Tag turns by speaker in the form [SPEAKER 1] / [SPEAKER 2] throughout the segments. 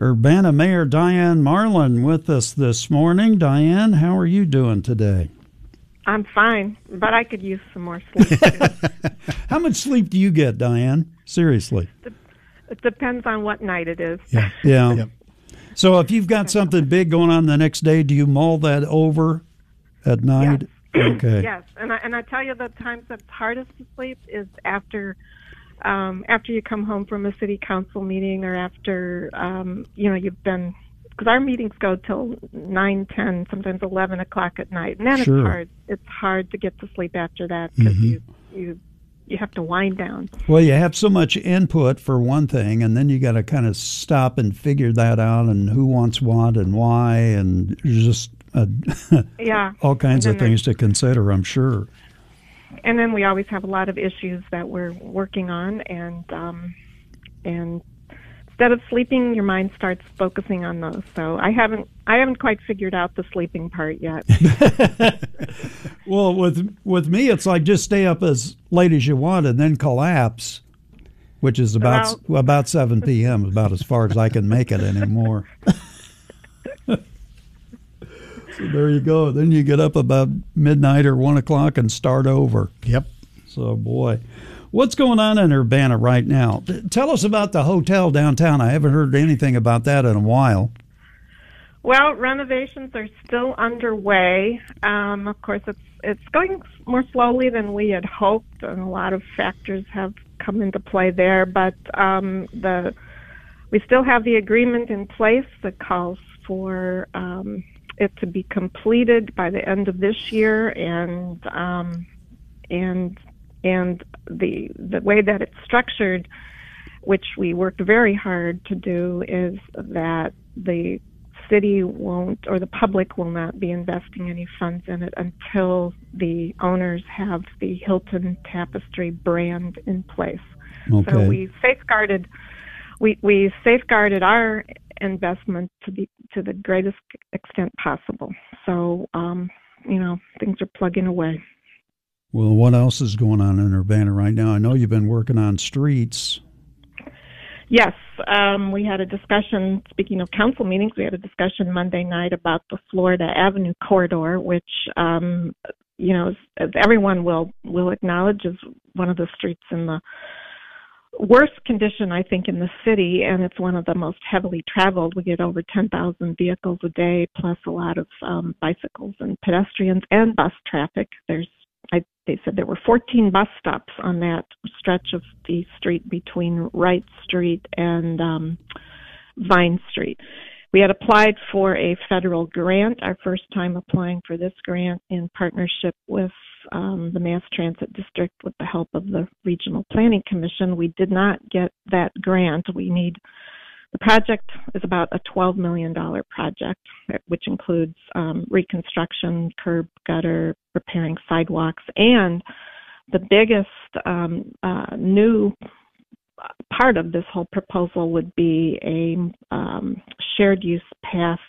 [SPEAKER 1] Urbana Mayor Diane Marlin with us this morning. Diane, how are you doing today?
[SPEAKER 2] I'm fine, but I could use some more sleep.
[SPEAKER 1] how much sleep do you get, Diane? Seriously.
[SPEAKER 2] It depends on what night it is.
[SPEAKER 1] Yeah. Yeah. Yep. So if you've got something big going on the next day, do you mull that over at night?
[SPEAKER 2] Yes.
[SPEAKER 1] Okay.
[SPEAKER 2] Yes, and I, and I tell you the times that's hardest to sleep is after um, after you come home from a city council meeting or after um, you know you've been because our meetings go till nine, ten, sometimes eleven o'clock at night, and then
[SPEAKER 1] sure.
[SPEAKER 2] it's hard. It's hard to get to sleep after that because mm-hmm. you you you have to wind down.
[SPEAKER 1] Well, you have so much input for one thing, and then you got to kind of stop and figure that out, and who wants what and why, and just uh,
[SPEAKER 2] yeah,
[SPEAKER 1] all kinds of things to consider. I'm sure
[SPEAKER 2] and then we always have a lot of issues that we're working on, and um, and instead of sleeping, your mind starts focusing on those. So I haven't I haven't quite figured out the sleeping part yet.
[SPEAKER 1] well, with with me, it's like just stay up as late as you want and then collapse, which is about well, about seven p.m. about as far as I can make it anymore. So there you go. Then you get up about midnight or one o'clock and start over.
[SPEAKER 3] Yep.
[SPEAKER 1] So boy, what's going on in Urbana right now? Tell us about the hotel downtown. I haven't heard anything about that in a while.
[SPEAKER 2] Well, renovations are still underway. Um, of course, it's it's going more slowly than we had hoped, and a lot of factors have come into play there. But um, the we still have the agreement in place that calls for um, it to be completed by the end of this year, and um, and and the the way that it's structured, which we worked very hard to do, is that the city won't or the public will not be investing any funds in it until the owners have the Hilton Tapestry brand in place.
[SPEAKER 1] Okay.
[SPEAKER 2] So we safeguarded we we safeguarded our investment to be to the greatest extent possible. So, um, you know, things are plugging away.
[SPEAKER 1] Well, what else is going on in Urbana right now? I know you've been working on streets.
[SPEAKER 2] Yes, um, we had a discussion. Speaking of council meetings, we had a discussion Monday night about the Florida Avenue corridor, which um, you know, as, as everyone will will acknowledge, is one of the streets in the worst condition, I think, in the city, and it's one of the most heavily traveled. We get over 10,000 vehicles a day, plus a lot of um, bicycles and pedestrians and bus traffic. There's, I, they said there were 14 bus stops on that stretch of the street between Wright Street and um, Vine Street. We had applied for a federal grant, our first time applying for this grant in partnership with um, the Mass Transit District with the help of the Regional Planning Commission. We did not get that grant. We need the project is about a $12 million project, which includes um, reconstruction, curb, gutter, repairing sidewalks, and the biggest um, uh, new part of this whole proposal would be a um, shared use path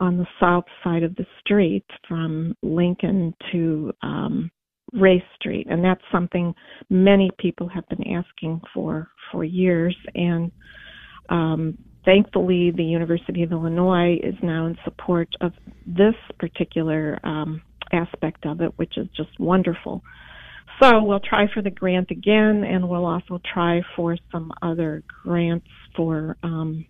[SPEAKER 2] on the south side of the street from Lincoln to um, Race Street, and that's something many people have been asking for for years. And um, thankfully, the University of Illinois is now in support of this particular um, aspect of it, which is just wonderful. So we'll try for the grant again, and we'll also try for some other grants for um,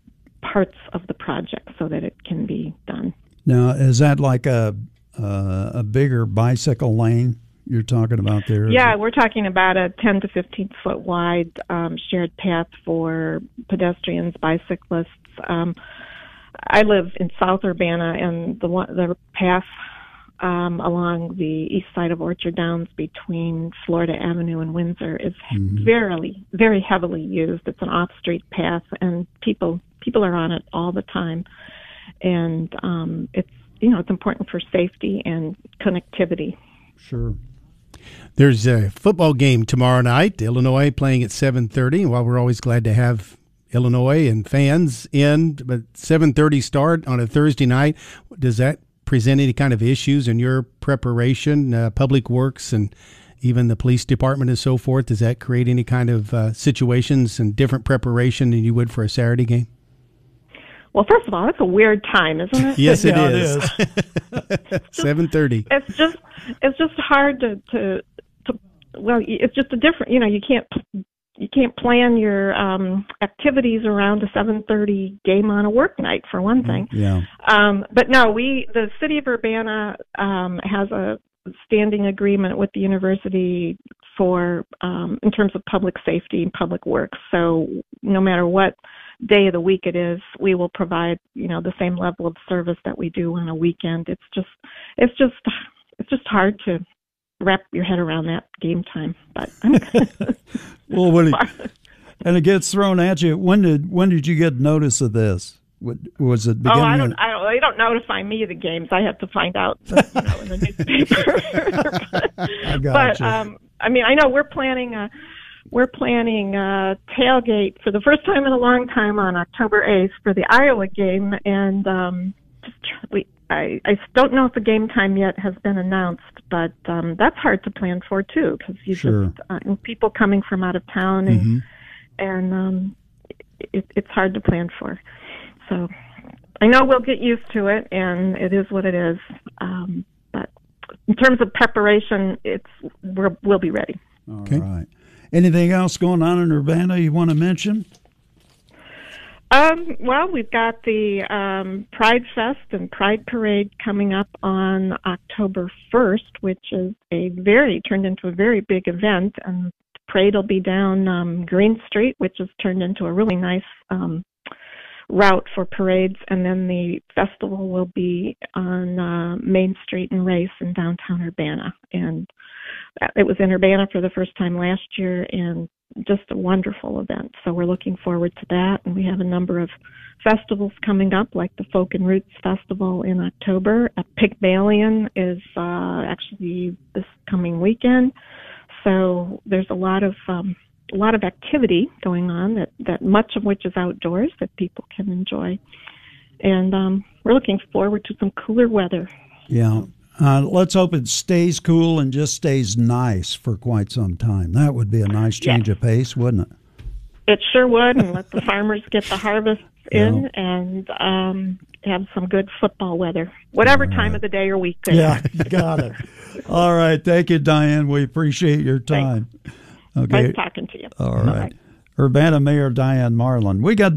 [SPEAKER 2] parts of the project so that it can be done.
[SPEAKER 1] Now, is that like a uh, a bigger bicycle lane you're talking about there?
[SPEAKER 2] Yeah, we're talking about a 10 to 15 foot wide um, shared path for pedestrians, bicyclists. Um, I live in South Urbana, and the the path um, along the east side of Orchard Downs between Florida Avenue and Windsor is mm-hmm. very, very heavily used. It's an off-street path, and people people are on it all the time, and um, it's you know it's important for safety and connectivity.
[SPEAKER 1] Sure.
[SPEAKER 3] There's a football game tomorrow night. Illinois playing at 7:30. While we're always glad to have Illinois and fans in, but 7:30 start on a Thursday night. Does that present any kind of issues in your preparation, uh, public works, and even the police department and so forth? Does that create any kind of uh, situations and different preparation than you would for a Saturday game?
[SPEAKER 2] Well, first of all, it's a weird time, isn't it?
[SPEAKER 3] yes, it
[SPEAKER 1] Yeah,
[SPEAKER 3] is. Seven thirty.
[SPEAKER 2] It's just it's just hard to to to well, it's just a different. You know, you can't you can't plan your um activities around a 7:30 game on a work night for one thing.
[SPEAKER 1] Yeah.
[SPEAKER 2] Um, but no, we the city of Urbana um, has a standing agreement with the university for um, in terms of public safety and public works. So no matter what day of the week it is, we will provide you know the same level of service that we do on a weekend. It's just it's just it's just hard to wrap your head around that game time. But I'm
[SPEAKER 1] Well, when it, and it gets thrown at you, when did when did you get notice of this? What, was it
[SPEAKER 2] Oh,
[SPEAKER 1] beginning?
[SPEAKER 2] I don't, I don't. They don't notify me of the games. I have to find out, you know, in the newspaper.
[SPEAKER 1] I got
[SPEAKER 2] but um, I mean, I know we're planning a we're planning a tailgate for the first time in a long time on October eighth for the Iowa game, and um, just we. I, I don't know if the game time yet has been announced, but um, that's hard to plan for too because you
[SPEAKER 1] Sure.
[SPEAKER 2] just uh, people coming from out of town and
[SPEAKER 3] Mhm.
[SPEAKER 2] and um, it, it's hard to plan for. So I know we'll get used to it, and it is what it is. Um, but in terms of preparation, it's we're, we'll be ready.
[SPEAKER 1] All
[SPEAKER 3] Okay.
[SPEAKER 1] right. Anything else going on in Urbana you want to mention?
[SPEAKER 2] Um, well, we've got the um, Pride Fest and Pride Parade coming up on October 1st, which is a very turned into a very big event, and the parade will be down um, Green Street, which has turned into a really nice um, route for parades, and then the festival will be on uh, Main Street and Race in downtown Urbana, and it was in Urbana for the first time last year, and just a wonderful event. So we're looking forward to that, and we have a number of festivals coming up, like the Folk and Roots Festival in October. A Pygmalion is uh, actually this coming weekend. So there's a lot of um, a lot of activity going on that that much of which is outdoors that people can enjoy, and um, we're looking forward to some cooler weather.
[SPEAKER 1] Yeah. Uh, let's hope it stays cool and just stays nice for quite some time. That would be a nice change of pace, wouldn't it?
[SPEAKER 2] It sure would, and let the farmers get the harvests in and um, have some good football weather, whatever time of the day or week.
[SPEAKER 1] Yeah, got it. All right. Thank you, Diane. We appreciate your time. Okay.
[SPEAKER 2] Nice talking to you.
[SPEAKER 1] All right. Urbana Mayor Diane Marlin. We got